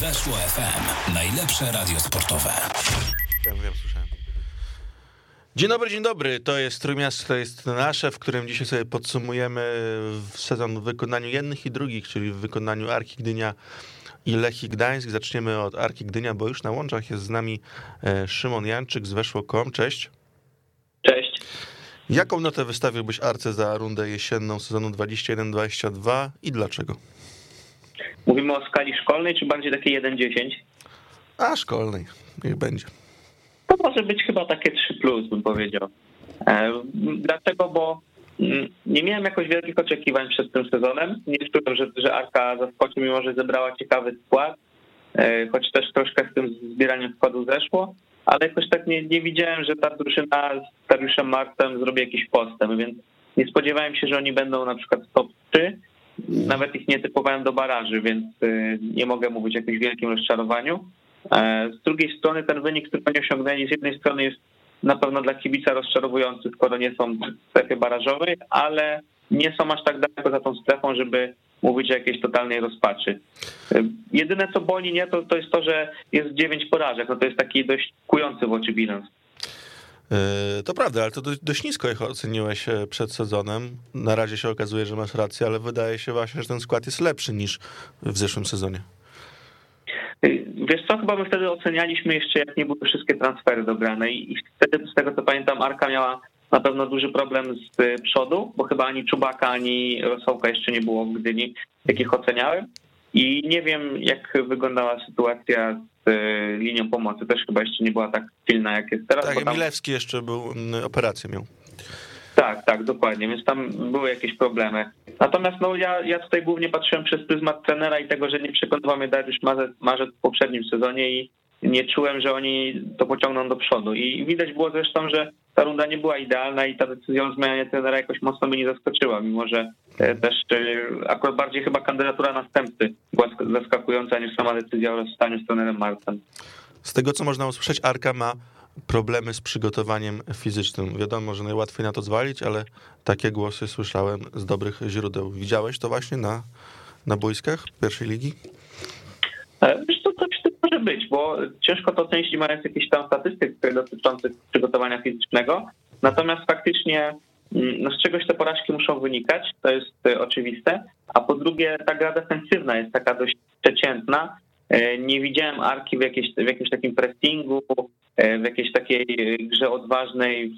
Weszło FM. Najlepsze radio sportowe. Ja wiem, słyszałem. Dzień dobry, dzień dobry. To jest Trójmiasto, to jest nasze, w którym dzisiaj sobie podsumujemy sezon w wykonaniu jednych i drugich, czyli w wykonaniu Arki Gdynia i Lechii Gdańsk. Zaczniemy od Arki Gdynia, bo już na łączach jest z nami e, Szymon Janczyk z Weszło.com. Cześć. Cześć. Jaką notę wystawiłbyś Arce za rundę jesienną sezonu 21-22 i dlaczego? Mówimy o skali szkolnej, czy bardziej takiej 1-10? A, szkolnej. Niech będzie. To może być chyba takie 3 plus, bym powiedział. E, dlaczego? Bo mm, nie miałem jakoś wielkich oczekiwań przed tym sezonem. Nie czułem, że, że Arka zaskoczy, mimo że zebrała ciekawy skład, e, choć też troszkę z tym zbieraniem składu zeszło, ale jakoś tak nie, nie widziałem, że ta drużyna z Dariuszem Martem zrobi jakiś postęp, więc nie spodziewałem się, że oni będą na przykład top 3. Nawet ich nie typowałem do baraży, więc y, nie mogę mówić o jakimś wielkim rozczarowaniu. E, z drugiej strony ten wynik, który oni osiągnęli, z jednej strony jest na pewno dla kibica rozczarowujący, skoro nie są w strefie barażowej, ale nie są aż tak daleko za tą strefą, żeby mówić o jakiejś totalnej rozpaczy. E, jedyne co boli nie, to, to jest to, że jest dziewięć porażek. No to jest taki dość kujący w oczy bilans. E, to prawda, ale to dość nisko ich oceniłeś e, przed sezonem. Na razie się okazuje, że masz rację, ale wydaje się właśnie, że ten skład jest lepszy niż w zeszłym sezonie. Wiesz co, chyba my wtedy ocenialiśmy jeszcze, jak nie były wszystkie transfery dograne i wtedy, z tego co pamiętam, Arka miała na pewno duży problem z przodu, bo chyba ani Czubaka, ani Rosołka jeszcze nie było w Gdyni, jakich oceniałem. I nie wiem, jak wyglądała sytuacja z e, linią pomocy. Też chyba jeszcze nie była tak silna, jak jest teraz. Tak, tam... Milewski jeszcze był, operację miał. Tak, tak, dokładnie, więc tam były jakieś problemy. Natomiast no, ja, ja tutaj głównie patrzyłem przez pryzmat trenera i tego, że nie przekonywał mnie Dariusz Marzec, Marzec w poprzednim sezonie i nie czułem, że oni to pociągną do przodu. I widać było zresztą, że ta runda nie była idealna i ta decyzja o zmianie trenera jakoś mocno mnie nie zaskoczyła, mimo że e, też e, akurat bardziej chyba kandydatura następcy była zaskakująca niż sama decyzja o rozstaniu z trenerem Marcem. Z tego, co można usłyszeć, Arka ma problemy z przygotowaniem fizycznym. Wiadomo, że najłatwiej na to zwalić, ale takie głosy słyszałem z dobrych źródeł. Widziałeś to właśnie na, na boiskach pierwszej ligi? E, wiesz, to coś to może być, bo ciężko to ocenić, nie mając jakichś tam statystyk dotyczących przygotowania fizycznego. Natomiast faktycznie mm, no z czegoś te porażki muszą wynikać, to jest e, oczywiste. A po drugie, ta gra defensywna jest taka dość przeciętna. E, nie widziałem Arki w, jakiejś, w jakimś takim pressingu, w jakiejś takiej grze odważnej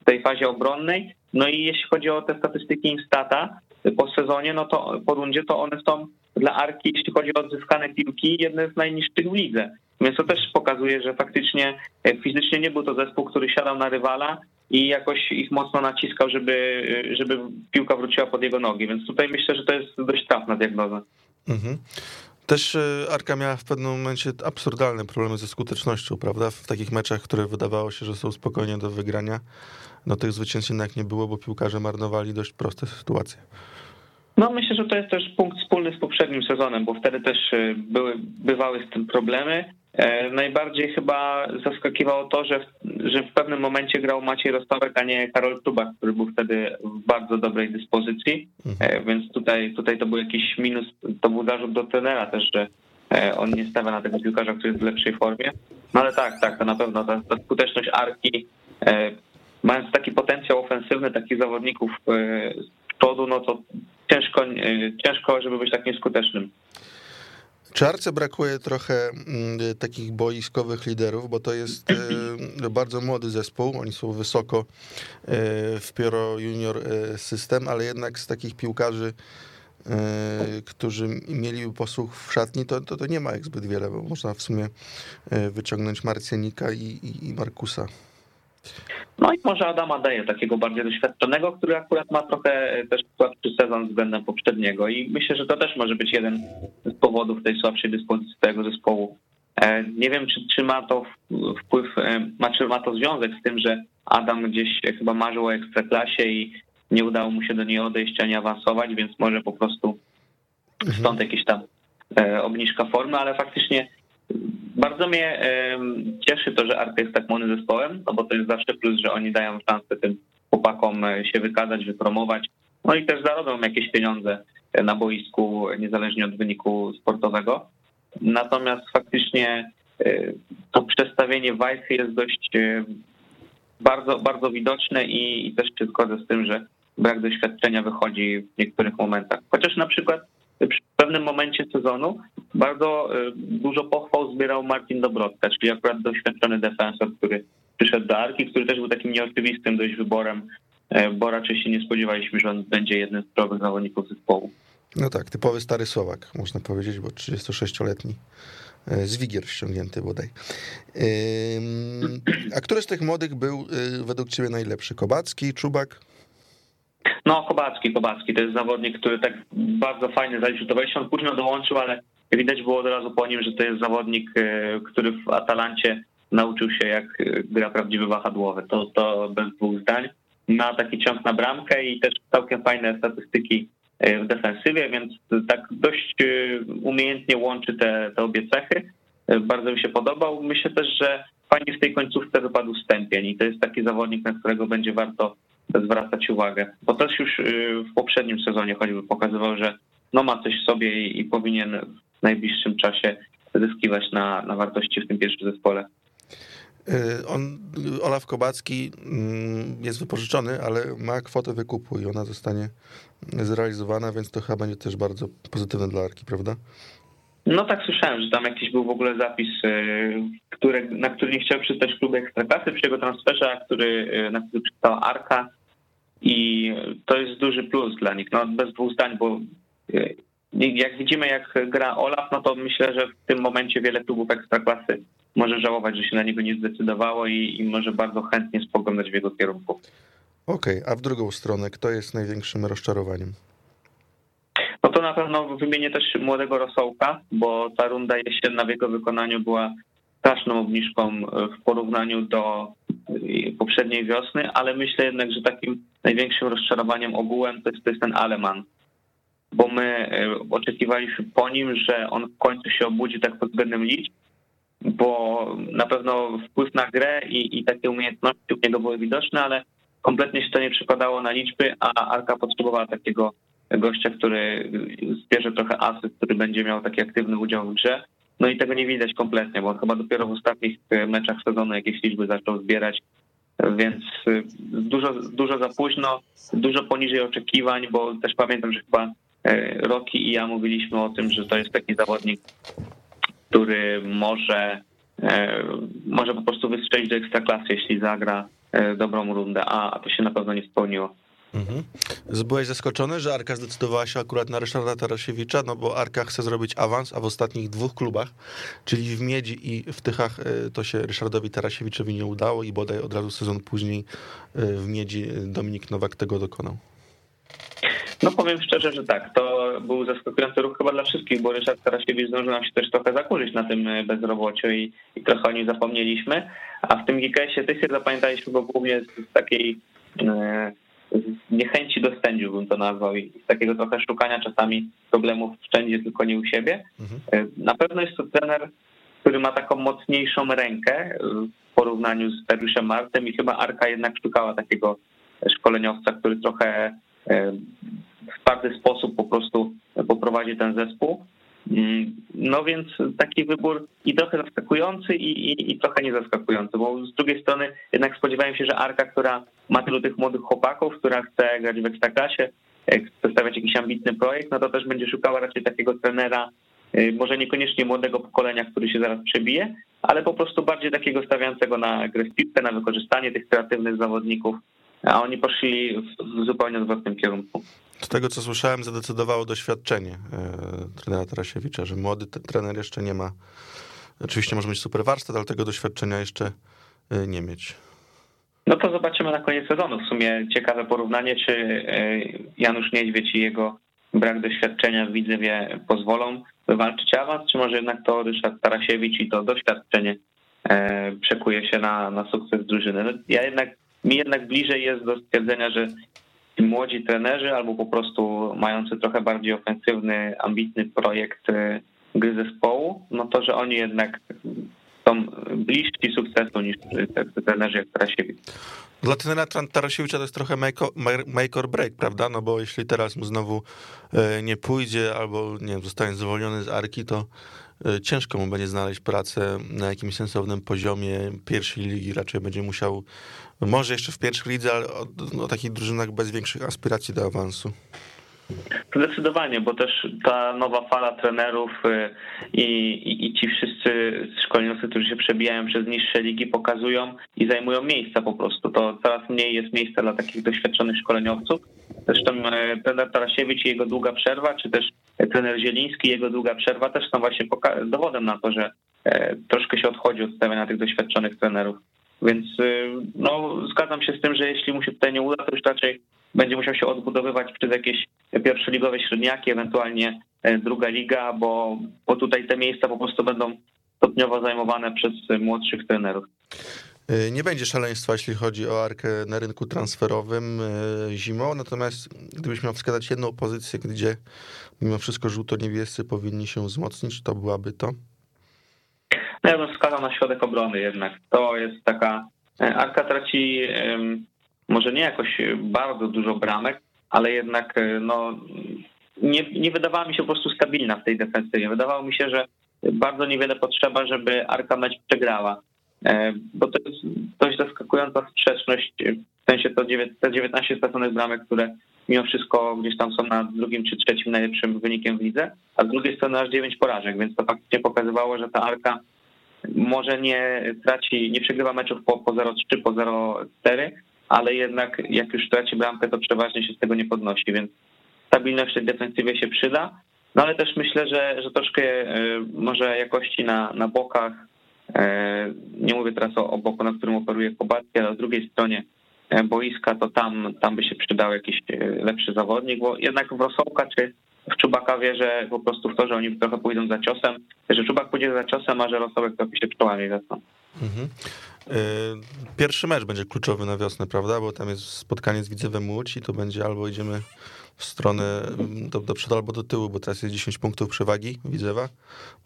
w tej fazie obronnej. No i jeśli chodzi o te statystyki Instata po sezonie, no to po rundzie, to one są dla Arki, jeśli chodzi o odzyskane piłki, jedne z najniższych w lidze. Więc to też pokazuje, że faktycznie e, fizycznie nie był to zespół, który siadał na rywala i jakoś ich mocno naciskał, żeby, e, żeby piłka wróciła pod jego nogi. Więc tutaj myślę, że to jest dość trafna diagnoza. Mhm. Też e, Arka miała w pewnym momencie absurdalne problemy ze skutecznością, prawda? W takich meczach, które wydawało się, że są spokojnie do wygrania, no tych zwycięstw jednak nie było, bo piłkarze marnowali dość proste sytuacje. No myślę, że to jest też punkt wspólny z poprzednim sezonem, bo wtedy też y, były, bywały z tym problemy. E, najbardziej chyba zaskakiwało to, że, że w pewnym momencie grał Maciej Rostowek, a nie Karol Tubak, który był wtedy w bardzo dobrej dyspozycji, mhm. E, więc tutaj, tutaj to był jakiś minus, to był zarzut do trenera też, że e, on nie stawia na tego piłkarza, który jest w lepszej formie. No ale tak, tak, to na pewno ta, ta skuteczność Arki, mając taki potencjał ofensywny takich zawodników z przodu, no to ciężko, ciężko, żeby być tak nieskutecznym. Czy Arce brakuje trochę mm, takich boiskowych liderów, bo to jest e, bardzo młody zespół, oni są wysoko e, w Pioro Junior system, ale jednak z takich piłkarzy, którzy mieli posłuch w szatni, to, to, to nie ma ich zbyt wiele, bo można w sumie wyciągnąć Marcjanika i, i, i Markusa. No i może Adama daje takiego bardziej doświadczonego, który akurat ma trochę e, też słabszy sezon względem poprzedniego i myślę, że to też może być jeden z powodów tej słabszej dyspozycji tego zespołu. E, nie wiem, czy, czy ma to wpływ, e, czy ma to związek z tym, że Adam gdzieś chyba marzył o ekstraklasie i nie udało mu się do niej odejść ani awansować, więc może po prostu mhm. stąd jakieś tam obniżka formy, ale faktycznie bardzo mnie cieszy to, że Arka jest tak młodym zespołem, no bo to jest zawsze plus, że oni dają szansę tym chłopakom e, się wykazać, wypromować, no i też zarobią jakieś pieniądze e, na boisku, niezależnie od wyniku sportowego. natomiast faktycznie to przestawienie Wajchy jest dość bardzo, bardzo widoczne i, i też się zgodzę z tym, że brak doświadczenia wychodzi w niektórych momentach. Chociaż na przykład pewnym momencie sezonu bardzo dużo pochwał zbierał Martin Dobrotka, czyli akurat doświadczony defensor, który przyszedł do Arki, który też był takim nieoczywistym dość wyborem, bo raczej się nie spodziewaliśmy, że on będzie jednym z czołowych zawodników zespołu. No tak, typowy stary Słowak, można powiedzieć, bo 36-letni e, z Wigier ściągnięty bodaj. A który z tych młodych był e, według ciebie najlepszy? Kobacki, Czubak? No, Kobacki, Kobacki. To jest zawodnik, który tak bardzo fajnie zaliczył to wejście. On późno dołączył, ale widać było od razu po nim, że to jest zawodnik, e, który w Atalancie nauczył się, jak gra prawdziwy wahadłowy. To, to bez dwóch zdań. Ma taki ciąg na bramkę i też całkiem fajne statystyki w defensywie, więc tak dość umiejętnie łączy te, te obie cechy. Bardzo mi się podobał. Myślę też, że fajnie w tej końcówce wypadł Stępień i to jest taki zawodnik, na którego będzie warto zwracać uwagę, bo też już y, w poprzednim sezonie choćby pokazywał, że no ma coś w sobie i, i powinien w najbliższym czasie zyskiwać na, na wartości w tym pierwszym zespole. On, Olaf Kobacki mm, jest wypożyczony, ale ma kwotę wykupu i ona zostanie zrealizowana, więc to chyba będzie też bardzo pozytywne dla Arki, prawda? No tak słyszałem, że tam jakiś był w ogóle zapis, y, który, na który nie chciał przystać klub Ekstraklasy przy jego transferze, a który, y, na który przystała Arka i to jest duży plus dla nich, no bez dwóch zdań, bo y, jak widzimy jak gra Olaf, no to myślę, że w tym momencie wiele klubów Ekstraklasy może żałować, że się na niego nie zdecydowało i, i może bardzo chętnie spoglądać w jego kierunku. Okej, okay, a w drugą stronę, kto jest największym rozczarowaniem? No to na pewno wymienię też młodego Rosołka, bo ta runda jesienna w jego wykonaniu była straszną obniżką w porównaniu do poprzedniej wiosny, ale myślę jednak, że takim największym rozczarowaniem ogółem to jest, to jest ten Aleman, bo my e, oczekiwaliśmy po nim, że on w końcu się obudzi tak pod względem liczb, bo na pewno wpływ na grę i, i takie umiejętności u niego były widoczne, ale kompletnie się to nie przekładało na liczby, a Arka potrzebowała takiego gościa, który zbierze trochę asy, który będzie miał taki aktywny udział w grze. No i tego nie widać kompletnie, bo chyba dopiero w ostatnich meczach sezonu jakieś liczby zaczął zbierać, więc dużo, dużo za późno, dużo poniżej oczekiwań, bo też pamiętam, że chyba e, Roki i ja mówiliśmy o tym, że to jest taki zawodnik, który może, e, może po prostu wystrzelić do ekstraklasy, jeśli zagra E, dobrą rundę, a to się na pewno nie spełniło. Mhm. Byłeś zaskoczony, że Arka zdecydowała się akurat na Ryszarda Tarasiewicza, no bo Arka chce zrobić awans, a w ostatnich dwóch klubach, czyli w Miedzi i w Tychach, e, to się Ryszardowi Tarasiewiczowi nie udało i bodaj od razu sezon później e, w Miedzi Dominik Nowak tego dokonał. No powiem szczerze, że tak, to był zaskakujący ruch chyba dla wszystkich, bo Ryszard Tarasiewicz zdążył nam się też trochę zakurzyć na tym bezrobociu i, i trochę o nim zapomnieliśmy, a w tym GKS-ie też się zapamiętaliśmy go głównie z takiej z niechęci do sędziów bym to nazwał i z takiego trochę szukania czasami problemów wszędzie, tylko nie u siebie. Mhm. E, na pewno jest to trener, który ma taką mocniejszą rękę w porównaniu z Dariuszem Martem i chyba Arka jednak szukała takiego szkoleniowca, który trochę w twardy sposób po prostu poprowadzi ten zespół. Mm, no więc taki wybór i trochę zaskakujący i, i, i, trochę niezaskakujący, bo z drugiej strony jednak spodziewałem się, że Arka, która ma tylu tych młodych chłopaków, która chce grać w Ekstraklasie, chce stawiać jakiś ambitny projekt, no to też będzie szukała raczej takiego trenera, y, może niekoniecznie młodego pokolenia, który się zaraz przebije, ale po prostu bardziej takiego stawiającego na grę w piłkę, na wykorzystanie tych kreatywnych zawodników, a oni poszli w zupełnie odwrotnym kierunku. Z tego, co słyszałem, zadecydowało doświadczenie e, trenera Tarasiewicza, że młody trener jeszcze nie ma, oczywiście może mieć super warsztat, ale tego doświadczenia jeszcze e, nie mieć. No to zobaczymy na koniec sezonu. W sumie ciekawe porównanie, czy e, Janusz Niedźwiedź i jego brak doświadczenia w Widzewie pozwolą wywalczyć awans, czy może jednak to Ryszard Tarasiewicz i to doświadczenie przekuje się na, na sukces drużyny. No ja jednak mi jednak bliżej jest do stwierdzenia, że młodzi trenerzy albo po prostu mający trochę bardziej ofensywny, ambitny projekt y, gry zespołu, no to, że oni jednak są bliżsi sukcesu niż te trenerzy jak Tarasiewicz. Dla trenera Tarasiewicza to jest trochę make or, make or break, prawda? No bo jeśli teraz mu znowu e, nie pójdzie albo nie wiem, zostanie zwolniony z Arki, to e, ciężko mu będzie znaleźć pracę na jakimś sensownym poziomie pierwszej ligi. Raczej będzie musiał, może jeszcze w pierwszej lidze, ale o, o takich drużynach bez większych aspiracji do awansu. Zdecydowanie, bo też ta nowa fala trenerów y, i, i, i, ci wszyscy szkoleniowcy, którzy się przebijają przez niższe ligi, pokazują i zajmują miejsca po prostu. To coraz mniej jest miejsca dla takich doświadczonych szkoleniowców. Zresztą e, trener Tarasiewicz i jego długa przerwa, czy też trener Zieliński i jego długa przerwa też są właśnie dowodem na to, że e, troszkę się odchodzi od stawiania tych doświadczonych trenerów. Więc y, no, zgadzam się z tym, że jeśli mu się tutaj nie uda, to już raczej będzie musiał się odbudowywać przez jakieś pierwszoligowe średniaki, ewentualnie e, druga liga, bo, bo tutaj te miejsca po prostu będą stopniowo zajmowane przez młodszych trenerów. E, nie będzie szaleństwa, jeśli chodzi o arkę na rynku transferowym e, zimą, natomiast gdybyś miał wskazać jedną pozycję, gdzie mimo wszystko żółto-niebiescy powinni się wzmocnić, to byłaby to? No ja bym wskazał na środek obrony jednak. To jest taka... Arka traci może nie jakoś bardzo dużo bramek, ale jednak e, no, nie, nie wydawała mi się po prostu stabilna w tej defensywie. Wydawało mi się, że bardzo niewiele potrzeba, żeby Arka mecz przegrała. E, bo to jest dość zaskakująca sprzeczność, w sensie to 19 straconych bramek, które mimo wszystko gdzieś tam są na drugim czy trzecim najlepszym wynikiem w lidze, a z drugiej strony aż 9 porażek, więc to faktycznie pokazywało, że ta Arka może nie traci, nie przegrywa meczów po, po 0-3, po 0-4, ale jednak jak już traci bramkę, to przeważnie się z tego nie podnosi, więc stabilność w defensywie się przyda. No ale też myślę, że, że troszkę e, może jakości na, na bokach, e, nie mówię teraz o, o boku, na którym operuje Kobacki, ale z drugiej stronie e, boiska, to tam, tam by się przydał jakiś lepszy zawodnik, bo jednak w Rosołka czy w Czubaka wierzę po prostu w to, że oni trochę pójdą za ciosem, że Czubak pójdzie za ciosem, a że Rosołek trochę się czołami wezmą. Mhm. E, pierwszy mecz będzie kluczowy na wiosnę, prawda? Bo tam jest spotkanie z Widzewem Łódź i to będzie albo idziemy w stronę do, do przodu albo do tyłu, bo teraz jest 10 punktów przewagi Widzewa,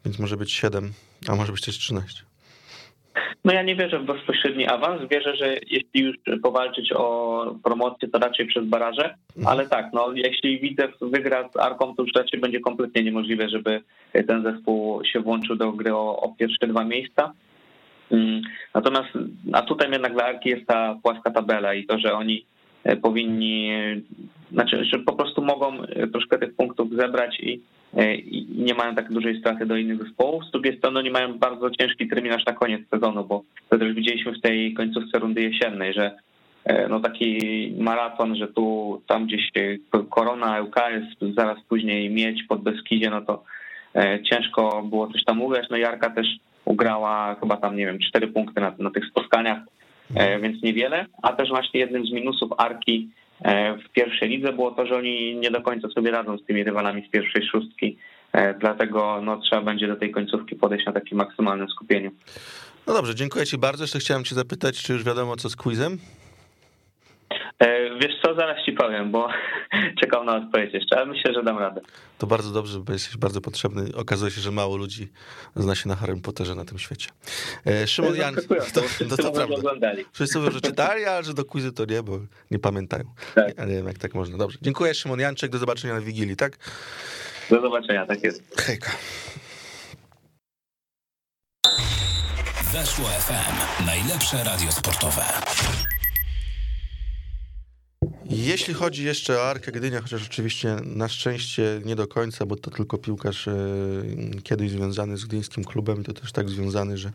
więc może być 7, a może być też 13. No ja nie wierzę w bezpośredni awans. Wierzę, że jeśli już powalczyć o promocję, to raczej przez baraże. Mhm. Ale tak, no jeśli Widzew wygra z Arką, to już raczej będzie kompletnie niemożliwe, żeby ten zespół się włączył do gry o, o pierwsze dwa miejsca. Mm, natomiast, a tutaj jednak dla Arki jest ta płaska tabela i to, że oni e, powinni, znaczy, że po prostu mogą e, troszkę tych punktów zebrać i, e, i nie mają tak dużej straty do innych zespołów. Z drugiej strony oni mają bardzo ciężki terminarz na koniec sezonu, bo to też widzieliśmy w tej końcówce rundy jesiennej, że no taki maraton, że tu tam gdzieś korona, jest zaraz później mieć pod Beskidzie, no to ciężko było coś tam ugrać. No Jarka też ugrała chyba tam, nie wiem, cztery punkty na, na tych spotkaniach, e, mhm. więc niewiele, a też właśnie jednym z minusów Arki e, w pierwszej lidze było to, że oni nie do końca sobie radzą z tymi rywalami z pierwszej szóstki, e, dlatego no, trzeba będzie do tej końcówki podejść na takim maksymalnym skupieniu. No dobrze, dziękuję Ci bardzo. Jeszcze chciałem Cię zapytać, czy już wiadomo co z quizem? E, wiesz co, zaraz ci powiem, bo czekam na odpowiedź jeszcze, ale myślę, że dam radę. To bardzo dobrze, bo jesteś bardzo potrzebny. Okazuje się, że mało ludzi zna się na Harry Potterze na tym świecie. E, Szymon Jan... To, to, to prawda. Oglądali. Wszyscy mówią, że czytali, ale że do quizy to nie, bo nie pamiętają. Tak. Ja nie wiem, jak tak można. Dobrze, dziękuję Szymon Janczek, do zobaczenia na Wigilii, tak? Do zobaczenia, tak jest. Hejka. Weszło FM. Najlepsze radio sportowe. Jeśli chodzi jeszcze o Arkę Gdynia, chociaż oczywiście na szczęście nie do końca, bo to tylko piłkarz e, kiedyś związany z gdyńskim klubem to też tak związany, że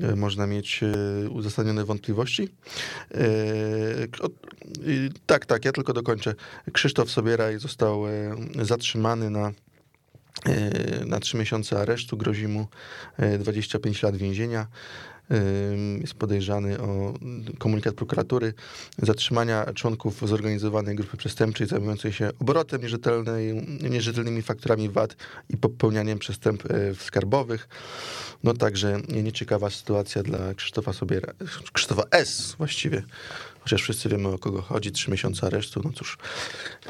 e, można mieć e, uzasadnione wątpliwości. Tak, tak, ja tylko dokończę. Krzysztof Sobieraj został zatrzymany na na trzy miesiące aresztu, grozi mu 25 lat więzienia jest podejrzany o komunikat prokuratury zatrzymania członków zorganizowanej grupy przestępczej zajmującej się obrotem nierzetelnymi fakturami VAT i popełnianiem przestępstw skarbowych. No także nieciekawa sytuacja dla Krzysztofa Sobiera, Krzysztofa S właściwie, chociaż wszyscy wiemy o kogo chodzi, trzy miesiące aresztu, no cóż,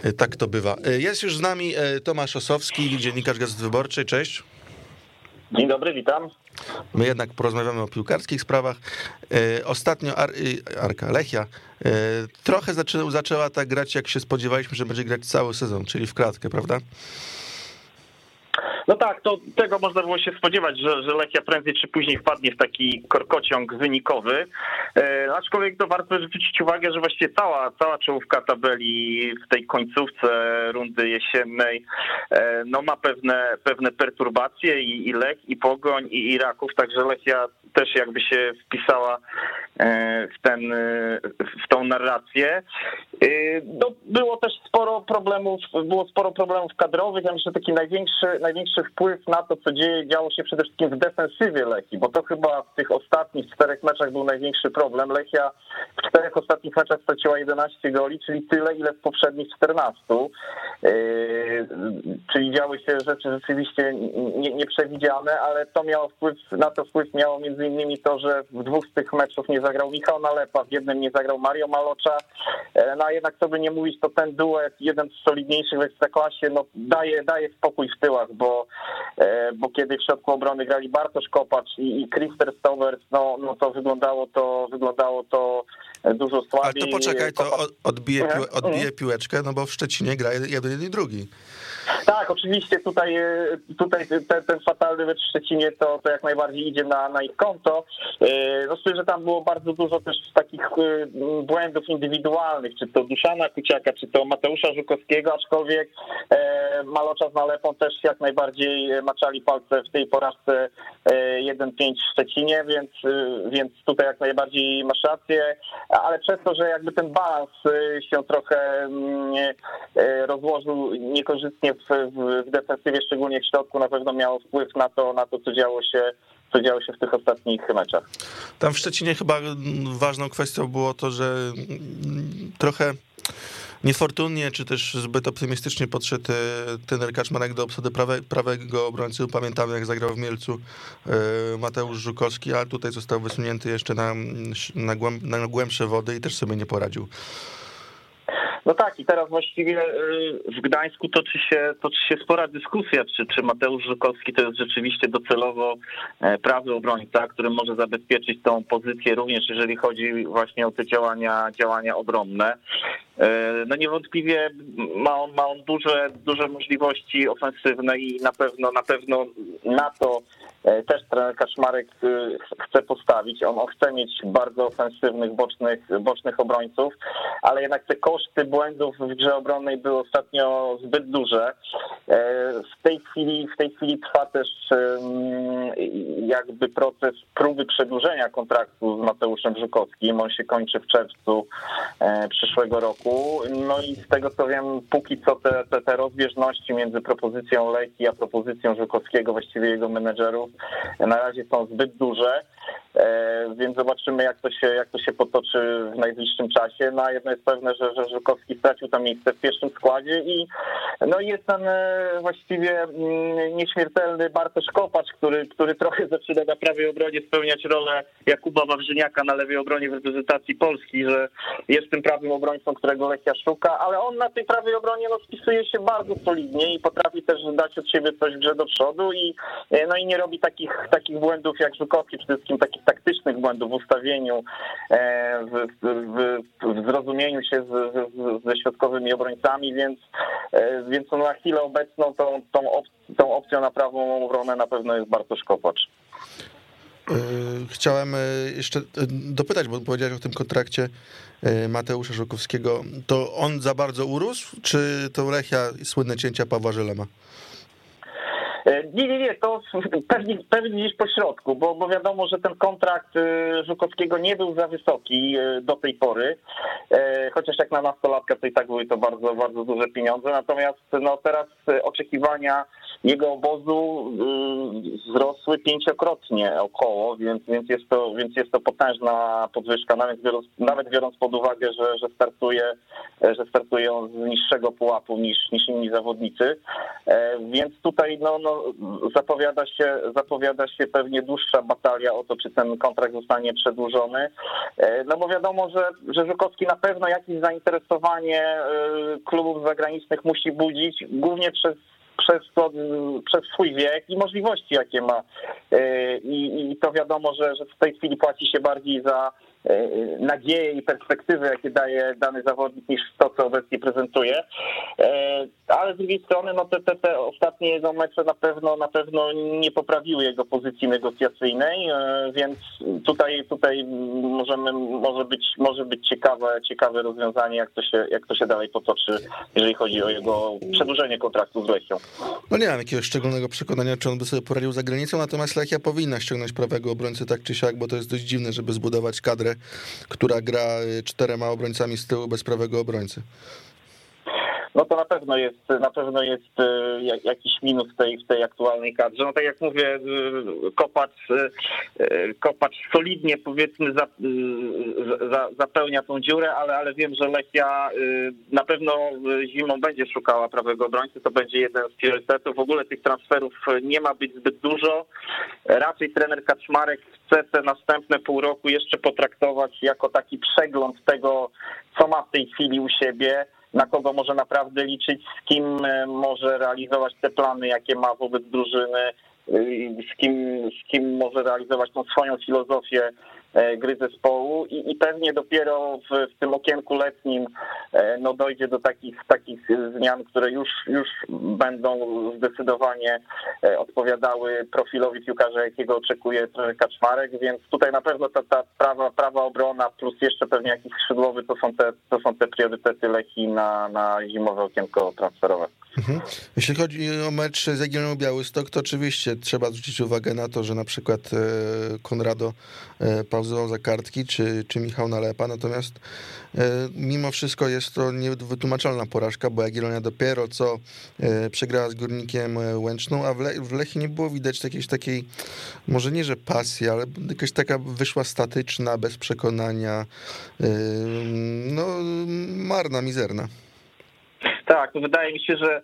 e, tak to bywa. E, jest już z nami e, Tomasz Osowski, dziennikarz Gazety Wyborczej, cześć. Dzień dobry, witam. My jednak porozmawiamy o piłkarskich sprawach. E, ostatnio Ar Arka Lechia e, trochę zaczęła, zaczęła tak grać, jak się spodziewaliśmy, że będzie grać cały sezon, czyli w kratkę, prawda? No tak, to tego można było się spodziewać, że, że Lechia prędzej czy później wpadnie w taki korkociąg wynikowy. E, aczkolwiek to warto zwrócić uwagę, że właściwie cała, cała czołówka tabeli w tej końcówce rundy jesiennej e, no ma pewne, pewne perturbacje i, i i Pogoń, i, i Raków, także Lechia też jakby się wpisała e, w, ten, e, w tą narrację. E, no, było też sporo problemów, było sporo problemów kadrowych. Ja myślę, że taki największy, największy wpływ na to, co dzieje, działo się przede wszystkim w defensywie Lechii, bo to chyba w tych ostatnich czterech meczach był największy problem. Lechia w czterech ostatnich meczach straciła 11 goli, czyli tyle, ile w poprzednich 14. Czyli działy się rzeczy rzeczywiście nieprzewidziane, ale to miało wpływ, na to wpływ miało między innymi to, że w dwóch z tych meczów nie zagrał Michał Nalepa, w jednym nie zagrał Mario Malocza, e, no a jednak co by nie mówić, to ten duet, jeden z solidniejszych w Ekstraklasie, no daje, daje spokój w tyłach, bo, bo kiedy w środku obrony grali Bartosz Kopacz i, i Christer Stovers, no, no to wyglądało to, wyglądało to dużo słabiej. Ale to poczekaj, to odbije, mhm. odbije piłeczkę, no bo w Szczecinie gra jeden i drugi. Tak, oczywiście tutaj, e, tutaj ten, ten fatalny mecz w Szczecinie to, to jak najbardziej idzie na, na ich konto. Myślę, że tam było bardzo dużo też takich e, błędów indywidualnych, czy to Duszana Kuciaka, czy to Mateusza Żukowskiego, aczkolwiek Malocza z Nalepą też jak najbardziej maczali palce w tej porażce 1-5 w Szczecinie, więc, więc tutaj jak najbardziej masz rację, ale przez to, że jakby ten balans się trochę mm, rozłożył niekorzystnie w, w, defensywie, szczególnie w środku, na pewno miało wpływ na to, na to co działo się co działo się w tych ostatnich meczach. Tam w Szczecinie chyba ważną kwestią było to, że trochę niefortunnie, czy też zbyt optymistycznie podszedł e, ten Kaczmarek do obsady prawe, prawego obrońcy. Pamiętamy, jak zagrał w Mielcu e, Mateusz Żukowski, a tutaj został wysunięty jeszcze na, na, głęb, na głębsze wody i też sobie nie poradził. No tak, i teraz właściwie y, w Gdańsku toczy się, toczy się spora dyskusja, czy, czy Mateusz Żukowski to jest rzeczywiście docelowo e, prawy obrońca, który może zabezpieczyć tą pozycję również jeżeli chodzi właśnie o te działania, działania obronne. E, no niewątpliwie ma on, ma on duże, duże możliwości ofensywne i na pewno, na pewno na to e, też trener Kaszmarek chce postawić. On, on chce mieć bardzo ofensywnych, bocznych, bocznych obrońców, ale jednak te koszty błędów w grze obronnej były ostatnio zbyt duże. E, w tej chwili, w tej chwili trwa też jakby proces próby przedłużenia kontraktu z Mateuszem Żukowskim. On się kończy w czerwcu e, przyszłego roku. No i z tego co wiem, póki co te, te, te rozbieżności między propozycją Leki a propozycją Żukowskiego, właściwie jego menedżerów, na razie są zbyt duże. E, więc zobaczymy, jak to się, jak to się potoczy w najbliższym czasie. No a jedno jest pewne, że, że Żukowski stracił tam miejsce w pierwszym składzie i no jest ten e, właściwie mm, nieśmiertelny Bartosz Kopacz, który, który trochę zaczyna na prawej obronie spełniać rolę Jakuba Wawrzyniaka na lewej obronie w reprezentacji Polski, że jest tym prawym obrońcą, którego Lechia szuka, ale on na tej prawej obronie no, spisuje się bardzo solidnie i potrafi też dać od siebie coś w grze do przodu i e, no i nie robi takich, takich błędów jak Żukowski, przede wszystkim takich taktycznych błędów w ustawieniu, e, w, w, w zrozumieniu się z, z, ze środkowymi obrońcami, więc, e, więc na chwilę obecną tą, tą, op tą opcją na prawą obronę na pewno jest Bartosz Kopacz. E, chciałem jeszcze dopytać, bo powiedziałeś o tym kontrakcie Mateusza Żukowskiego. To on za bardzo urósł, czy to Lechia słynne cięcia Pawła Żelema? E, nie, nie, nie, to pewnie, pewnie gdzieś po środku, bo, bo wiadomo, że ten kontrakt e, Żukowskiego nie był za wysoki e, do tej pory, chociaż jak na nastolatka to i tak były to bardzo, bardzo duże pieniądze, natomiast no, teraz oczekiwania jego obozu wzrosły pięciokrotnie około, więc, więc, jest, to, więc jest to potężna podwyżka, nawet biorąc, nawet biorąc pod uwagę, że, że, startuje, że startuje on z niższego pułapu niż, niż inni zawodnicy, więc tutaj no, no, zapowiada się, zapowiada się pewnie dłuższa batalia o to, czy ten kontrakt zostanie przedłużony. E, no bo wiadomo, że, że Żukowski na pewno jakieś zainteresowanie e, klubów zagranicznych musi budzić, głównie przez przez, to, przez swój wiek i możliwości, jakie ma, i, i to wiadomo, że, że w tej chwili płaci się bardziej za E, nadzieje i perspektywy, jakie daje dany zawodnik, niż to, co obecnie prezentuje. E, ale z drugiej strony, no te, te, te ostatnie jego mecze na pewno, na pewno nie poprawiły jego pozycji negocjacyjnej, e, więc tutaj, tutaj możemy, może być, może być ciekawe, ciekawe rozwiązanie, jak to, się, jak to się dalej potoczy, jeżeli chodzi o jego przedłużenie kontraktu z Lechią. No nie mam jakiegoś szczególnego przekonania, czy on by sobie poradził za granicą, natomiast Lechia powinna ściągnąć prawego obrońcy tak czy siak, bo to jest dość dziwne, żeby zbudować kadrę która gra y, czterema obrońcami z tyłu bez prawego obrońcy no to na pewno jest na pewno jest y, jakiś minus w tej, w tej aktualnej kadrze. No tak jak mówię, y, Kopacz, Kopacz solidnie powiedzmy za, za, zapełnia tą dziurę, ale, ale wiem, że Lechia na pewno zimą będzie szukała prawego obrońcy, to będzie jeden z priorytetów. W ogóle tych transferów nie ma być zbyt dużo. Raczej trener Kaczmarek chce te następne pół roku jeszcze potraktować jako taki przegląd tego, co ma w tej chwili u siebie, na kogo może naprawdę liczyć, z kim e, może realizować te plany, jakie ma wobec drużyny, e, z kim, z kim może realizować tą swoją filozofię gry zespołu i, i pewnie dopiero w, w, tym okienku letnim e, no, dojdzie do takich, takich zmian, które już, już będą zdecydowanie e, odpowiadały profilowi piłkarza, jakiego oczekuje Kaczmarek, więc tutaj na pewno ta, ta prawa, prawa obrona plus jeszcze pewnie jakiś skrzydłowy to są te, to są te priorytety Leki na, na zimowe okienko transferowe. Mhm. Jeśli chodzi o mecz z Jagiellonią Białystok, to oczywiście trzeba zwrócić uwagę na to, że na przykład Konrado pauzował za kartki, czy, czy Michał Nalepa, natomiast e, mimo wszystko jest to niewytłumaczalna porażka, bo Jagiellonia dopiero co e, przegrała z Górnikiem e, Łęczną, a w, Le Lechii nie było widać jakiejś takiej, może nie, że pasji, ale jakaś taka wyszła statyczna, bez przekonania, no marna, mizerna. Tak, wydaje mi się, że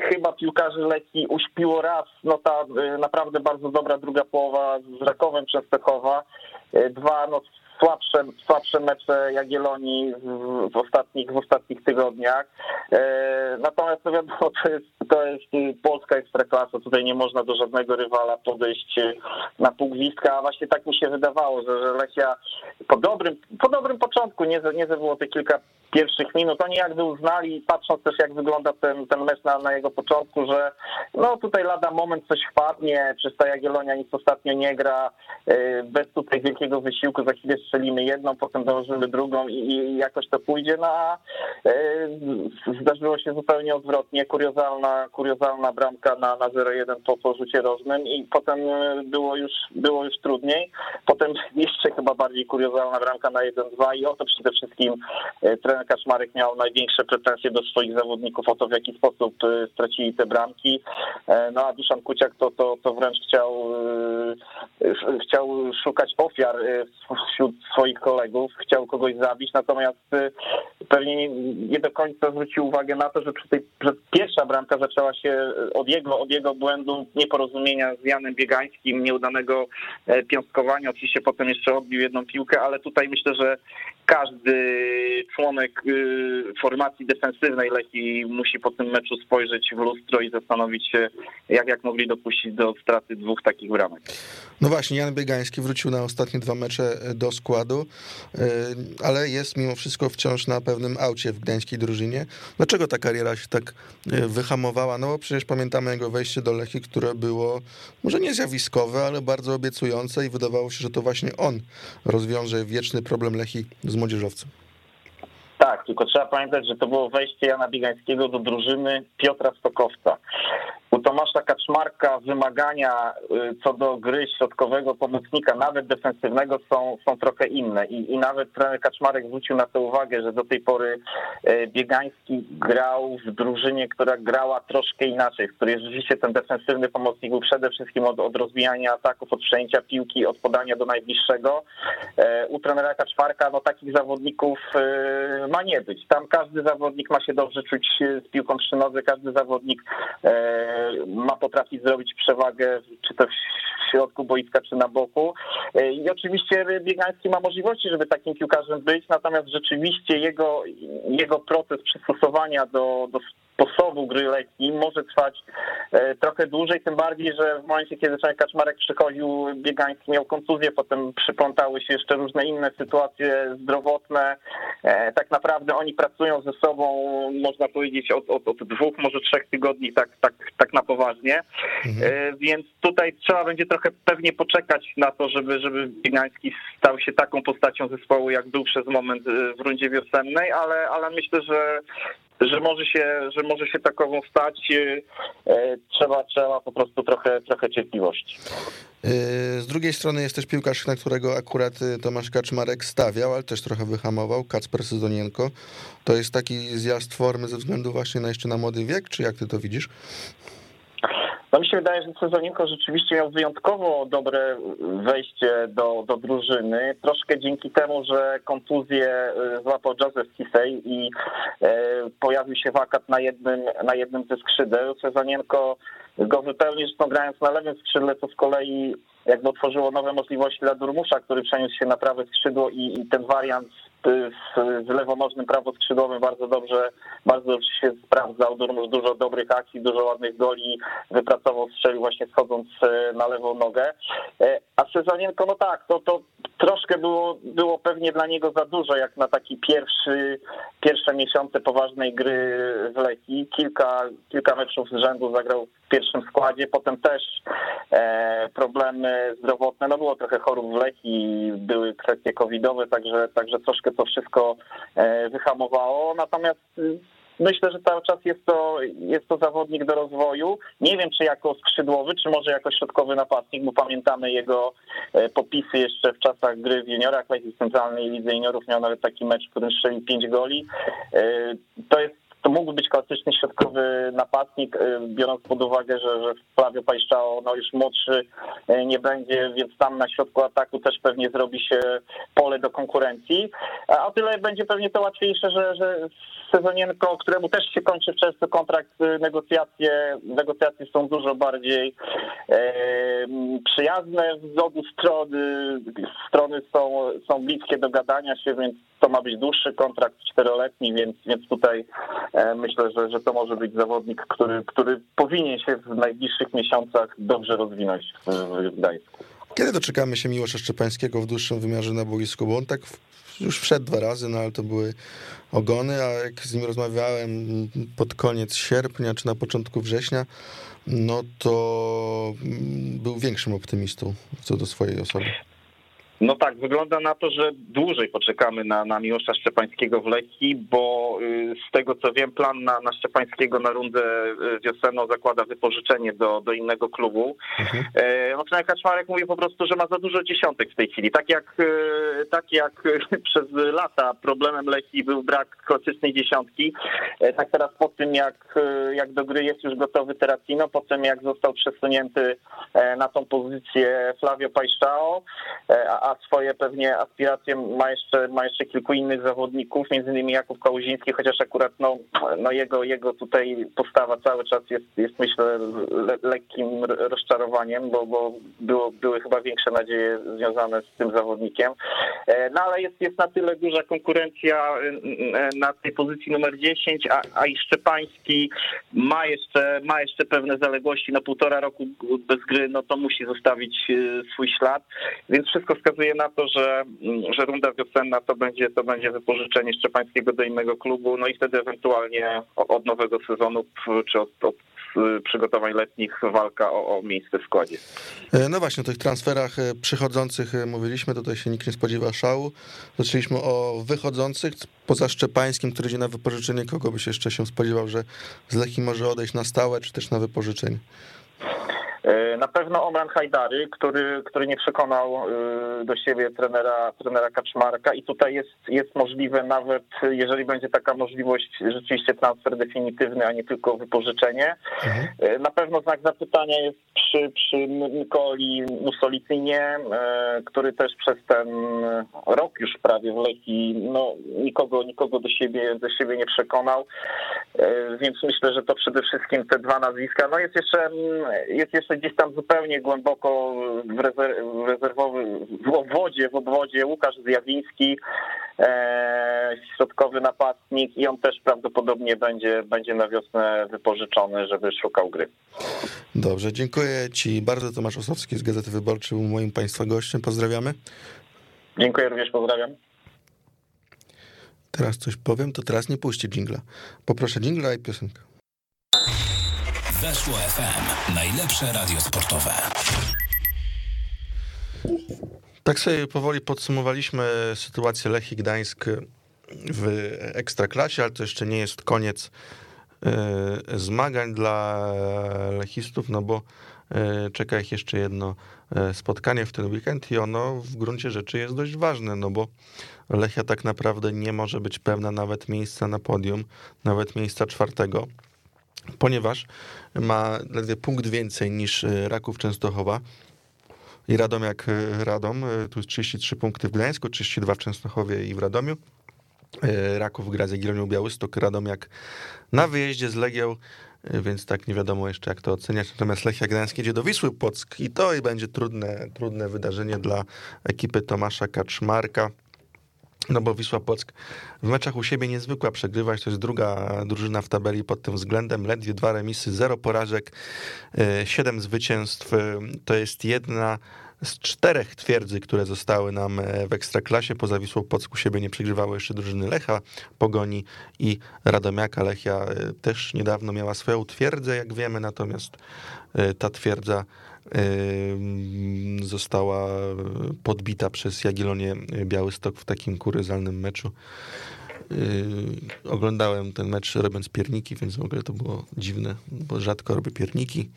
chyba piłkarzy Leki uśpiło raz, no ta naprawdę bardzo dobra druga połowa z Rakowem Częstochowa, E, dwa, no słabsze, słabsze mecze Jagiellonii w, w, ostatnich, w ostatnich tygodniach. E, natomiast to wiadomo, to jest, to jest polska ekstraklasa, tutaj nie można do żadnego rywala podejść na pół a właśnie tak mi się wydawało, że, że Lechia po dobrym, po dobrym początku, nie, nie było te kilka pierwszych minut, oni jakby uznali, patrząc też jak wygląda ten, ten mecz na, na jego początku, że no tutaj lada moment coś wpadnie, przez ta Jagiellonia nic ostatnio nie gra, e, bez tutaj wielkiego wysiłku, za chwilę strzelimy jedną, potem dołożymy drugą i, i jakoś to pójdzie, no a e, zdarzyło się zupełnie odwrotnie, kuriozalna, kuriozalna bramka na, na 0-1 po, po rożnym i potem było już, było już trudniej, potem jeszcze chyba bardziej kuriozalna bramka na 1-2 i o to przede wszystkim e, trener Kaczmarek miał największe pretensje do swoich zawodników o to, w jaki sposób e, stracili te bramki, no a Duszan Kuciak to, to, to wręcz chciał, chciał szukać ofiar wśród swoich kolegów, chciał kogoś zabić, natomiast y, pewnie nie do końca zwrócił uwagę na to, że, tej, pierwsza bramka zaczęła się od jego, od jego błędu, nieporozumienia z Janem Biegańskim, nieudanego e, piąskowania, oczywiście potem jeszcze odbił jedną piłkę, ale tutaj myślę, że każdy członek y, formacji defensywnej Leki musi po tym meczu spojrzeć w lustro i zastanowić się, jak, jak mogli dopuścić do straty dwóch takich bramek. No właśnie, Jan Biegański wrócił na ostatnie dwa mecze do składu, y, ale jest mimo wszystko wciąż na pewnym aucie w gdańskiej drużynie. Dlaczego ta kariera się tak y, wyhamowała? No bo przecież pamiętamy jego wejście do Leki, które było może nie zjawiskowe, ale bardzo obiecujące i wydawało się, że to właśnie on rozwiąże wieczny problem Lechi z młodzieżowcem. Tak, tylko trzeba pamiętać, że to było wejście Jana Biegańskiego do drużyny Piotra Stokowca. U Tomasza Kaczmarka wymagania y, co do gry środkowego pomocnika, nawet defensywnego, są, są trochę inne. I, I nawet trener Kaczmarek zwrócił na to uwagę, że do tej pory y, Biegański grał w drużynie, która grała troszkę inaczej, w której rzeczywiście ten defensywny pomocnik był przede wszystkim od, od rozwijania ataków, od przejęcia piłki, od podania do najbliższego. Y, u trenera Kaczmarka no, takich zawodników ma nie być. Tam każdy zawodnik ma się dobrze czuć z piłką przy nodze, każdy zawodnik ma potrafić zrobić przewagę, czy to w środku boiska, czy na boku. I oczywiście Biegański ma możliwości, żeby takim piłkarzem być, natomiast rzeczywiście jego, jego proces przystosowania do, do sposobu gry Lechii może trwać e, trochę dłużej, tym bardziej, że w momencie, kiedy Czarek Kaczmarek przychodził, Biegański miał kontuzję, potem przyplątały się jeszcze różne inne sytuacje zdrowotne. E, tak naprawdę oni pracują ze sobą, można powiedzieć, od, od, od dwóch, może trzech tygodni tak, tak, tak na poważnie, mhm. więc tutaj trzeba będzie trochę pewnie poczekać na to, żeby, żeby Biegański stał się taką postacią zespołu, jak był przez moment w rundzie wiosennej, ale, ale myślę, że że może się, że może się takową stać. E, trzeba, trzeba po prostu trochę, trochę cierpliwości. E, z drugiej strony jest też piłkarz, na którego akurat e, Tomasz Kaczmarek stawiał, ale też trochę wyhamował, Kacper Sydonienko. To jest taki zjazd formy ze względu właśnie na jeszcze na młody wiek, czy jak ty to widzisz? No mi się wydaje, że Cezarenko rzeczywiście miał wyjątkowo dobre wejście do, do drużyny. Troszkę dzięki temu, że kontuzję y, złapał Joseph Kisej i e, pojawił się wakat na jednym, na jednym ze skrzydeł. Cezanienko go wypełnił, zresztą grając na lewym skrzydle, to z kolei jakby otworzyło nowe możliwości dla Durmusza, który przeniósł się na prawe skrzydło i, i ten wariant z, z lewonożnym prawoskrzydłowym bardzo dobrze, bardzo dobrze się sprawdzał. Dużo dobrych akcji, dużo ładnych goli wypracował, strzelił właśnie schodząc e, na lewą nogę. E, a Sezonienko, no tak, to, to troszkę było, było pewnie dla niego za dużo, jak na taki pierwszy, pierwsze miesiące poważnej gry z Lechii. Kilka, kilka meczów z rzędu zagrał w pierwszym składzie, potem też e, problemy zdrowotne, no było trochę chorób w Lechii, były kwestie covidowe, także, także troszkę to wszystko e, wyhamowało, natomiast Myślę, że cały czas jest to, jest to zawodnik do rozwoju. Nie wiem, czy jako skrzydłowy, czy może jako środkowy napastnik, bo pamiętamy jego e, popisy jeszcze w czasach gry w juniorach, w centralnej lidze juniorów miał nawet taki mecz, w którym strzelił 5 goli. E, to jest to mógłby być klasyczny środkowy napastnik, y, biorąc pod uwagę, że, że Flavio Pajszczao no już młodszy y, nie będzie, więc tam na środku ataku też pewnie zrobi się pole do konkurencji. A tyle będzie pewnie to łatwiejsze, że, że Sezonienko, któremu też się kończy często kontrakt, y, negocjacje, negocjacje są dużo bardziej e, przyjazne z obu stron, strony są, są bliskie do gadania się, więc to ma być dłuższy kontrakt, czteroletni, więc, więc tutaj myślę, że, że to może być zawodnik, który, który powinien się w najbliższych miesiącach dobrze rozwinąć w Gdańsku. Kiedy doczekamy się Miłosza Szczepańskiego w dłuższym wymiarze na boisku? Bo on tak już wszedł dwa razy, no ale to były ogony, a jak z nim rozmawiałem pod koniec sierpnia czy na początku września, no to mm, był większym optymistą co do swojej osoby. No tak, wygląda na to, że dłużej poczekamy na, na Miłosza Szczepańskiego w Lechii, bo y, z tego co wiem, plan na, na Szczepańskiego na rundę y, wiosenną zakłada wypożyczenie do, do innego klubu. Mhm. E, Kaczmarek mówi po prostu, że ma za dużo dziesiątek w tej chwili. Tak jak, y, tak jak przez lata problemem Lechii był brak klasycznej dziesiątki, e, tak teraz po tym jak, jak do gry jest już gotowy Terracino, po tym jak został przesunięty e, na tą pozycję Flavio Pajszczao, a a swoje pewnie aspiracje ma jeszcze, ma jeszcze kilku innych zawodników, między innymi Jakub Kałuziński, chociaż akurat no, no jego, jego tutaj postawa cały czas jest, jest myślę le, lekkim rozczarowaniem, bo, bo było, były chyba większe nadzieje związane z tym zawodnikiem. E, no ale jest, jest na tyle duża konkurencja na tej pozycji numer 10, a, a i Szczepański ma jeszcze, ma jeszcze pewne zaległości na półtora roku bez gry, no to musi zostawić e, swój ślad, więc wszystko wskazuje wskazuje na to, że, że runda wiosenna to będzie, to będzie wypożyczenie Szczepańskiego do innego klubu, no i wtedy ewentualnie od nowego sezonu czy od, od przygotowań letnich walka o, o, miejsce w składzie. E, no właśnie, o tych transferach e, przychodzących e, mówiliśmy, tutaj się nikt nie spodziewa szału. Zaczęliśmy o wychodzących, poza Szczepańskim, który idzie na wypożyczenie, kogo byś jeszcze się spodziewał, że z Lechii może odejść na stałe, czy też na wypożyczenie? E, na pewno Omran Hajdary, który, który nie przekonał e, do siebie trenera, trenera Kaczmarka i tutaj jest, jest możliwe nawet, jeżeli będzie taka możliwość, rzeczywiście transfer definitywny, a nie tylko wypożyczenie. Mhm. E, na pewno znak zapytania jest przy, przy Nikoli Musolicynie, który też przez ten rok już prawie w Lechii no, nikogo, nikogo do siebie, do siebie nie przekonał, więc myślę, że to przede wszystkim te dwa nazwiska. No jest jeszcze, jest jeszcze gdzieś tam zupełnie głęboko w, rezerw, w rezerwowym, w obwodzie, w obwodzie Łukasz Zjawiński, e, środkowy napastnik i on też prawdopodobnie będzie, będzie na wiosnę wypożyczony, żeby szukał gry. Dobrze, dziękuję Ci bardzo. Tomasz Osowski z Gazety Wyborczej był moim Państwa gościem. Pozdrawiamy. Dziękuję również, pozdrawiam. Teraz coś powiem, to teraz nie puści jingla. Poproszę jingla i piosenkę. Weszło FM. Najlepsze radio sportowe. Tak sobie powoli podsumowaliśmy sytuację Lechii Gdańsk w Ekstraklasie, ale to jeszcze nie jest koniec e, zmagań dla lechistów, no bo e, czeka ich jeszcze jedno e, spotkanie w ten weekend i ono w gruncie rzeczy jest dość ważne, no bo Lechia tak naprawdę nie może być pewna nawet miejsca na podium, nawet miejsca czwartego, ponieważ ma ledwie punkt więcej niż Raków Częstochowa, i Radom jak Radom, tu jest 33 punkty w Gdańsku, 32 w Częstochowie i w Radomiu. Raków gra z Jagiellonią Białystok, Radom jak na wyjeździe z Legią, więc tak nie wiadomo jeszcze jak to oceniać. Natomiast Lechia Gdańsk jedzie do Wisły Płock i to i będzie trudne, trudne wydarzenie dla ekipy Tomasza Kaczmarka. No bo Wisła Płock w meczach u siebie niezwykła przegrywać. To jest druga drużyna w tabeli pod tym względem. Ledwie dwa remisy, zero porażek, siedem zwycięstw. To jest jedna z czterech twierdzy, które zostały nam w Ekstraklasie. Poza Wisłą u siebie nie przegrywały jeszcze drużyny Lecha, Pogoni i Radomiaka. Lechia też niedawno miała swoją twierdzę, jak wiemy, natomiast ta twierdza została podbita przez Jagiellonię Białystok w takim kuryzalnym meczu. Oglądałem ten mecz robiąc pierniki, więc w ogóle to było dziwne, bo rzadko robię pierniki.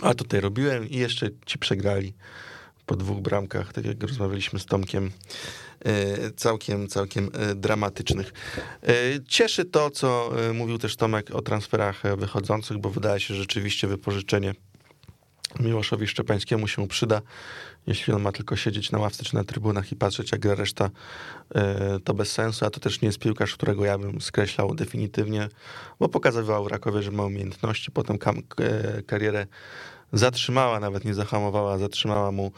A tutaj robiłem i jeszcze ci przegrali po dwóch bramkach, tak jak rozmawialiśmy z Tomkiem, całkiem, całkiem dramatycznych. Cieszy to, co mówił też Tomek o transferach wychodzących, bo wydaje się, że rzeczywiście wypożyczenie Miłoszowi Szczepańskiemu się przyda. Jeśli on ma tylko siedzieć na ławce czy na trybunach i patrzeć, jak gra reszta, to bez sensu, a to też nie jest piłkarz, którego ja bym skreślał definitywnie, bo pokazywał Rakowie, że ma umiejętności, potem karierę zatrzymała, nawet nie zahamowała, zatrzymała mu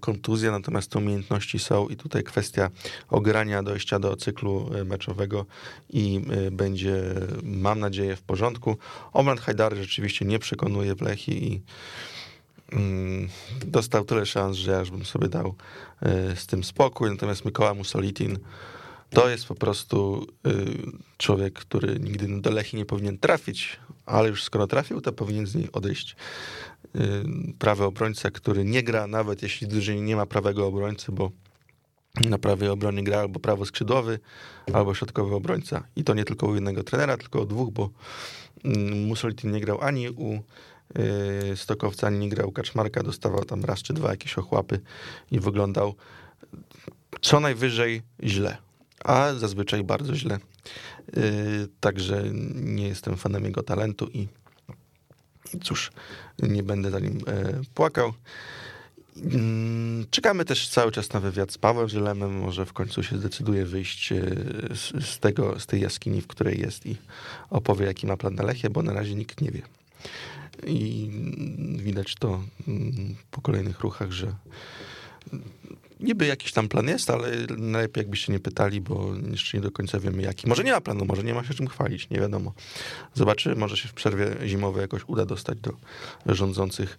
kontuzję, natomiast te umiejętności są i tutaj kwestia ogrania, dojścia do cyklu meczowego i będzie, mam nadzieję, w porządku. Omland Hajdary rzeczywiście nie przekonuje w i dostał tyle szans, że już bym sobie dał z tym spokój. Natomiast Mikoła Musolitin to jest po prostu człowiek, który nigdy do Lechi nie powinien trafić, ale już skoro trafił, to powinien z niej odejść. Prawy obrońca, który nie gra, nawet jeśli drużynie nie ma prawego obrońcy, bo na prawej obronie gra albo prawo skrzydłowy, albo środkowy obrońca. I to nie tylko u jednego trenera, tylko u dwóch, bo Musolitin nie grał ani u Stokowca, ani nie grał Kaczmarka, dostawał tam raz czy dwa jakieś ochłapy i wyglądał co najwyżej źle, a zazwyczaj bardzo źle. Także nie jestem fanem jego talentu i cóż, nie będę za nim płakał. Czekamy też cały czas na wywiad z Pawłem Żelemem. Może w końcu się zdecyduje wyjść z, tego, z tej jaskini, w której jest i opowie, jaki ma plan na Lechie, bo na razie nikt nie wie. I widać to po kolejnych ruchach, że niby jakiś tam plan jest, ale najlepiej jakbyście nie pytali, bo jeszcze nie do końca wiemy jaki. Może nie ma planu, może nie ma się czym chwalić, nie wiadomo. Zobaczy, może się w przerwie zimowej jakoś uda dostać do rządzących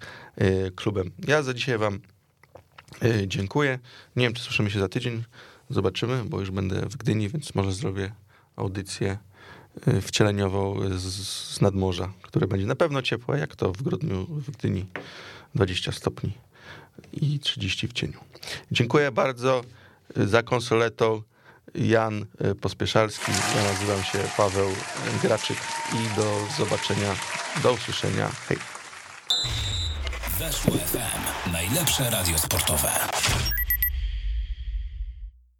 klubem. Ja za dzisiaj wam dziękuję. Nie wiem, czy słyszymy się za tydzień. Zobaczymy, bo już będę w Gdyni, więc może zrobię audycję wcieleniową z, z nadmorza, które będzie na pewno ciepłe, jak to w grudniu w Gdyni 20 stopni i 30 w cieniu. Dziękuję bardzo za konsoletą Jan Pospieszalski. Ja nazywam się Paweł Graczyk i do zobaczenia, do usłyszenia. Hej. Weszło FM. Najlepsze radio sportowe.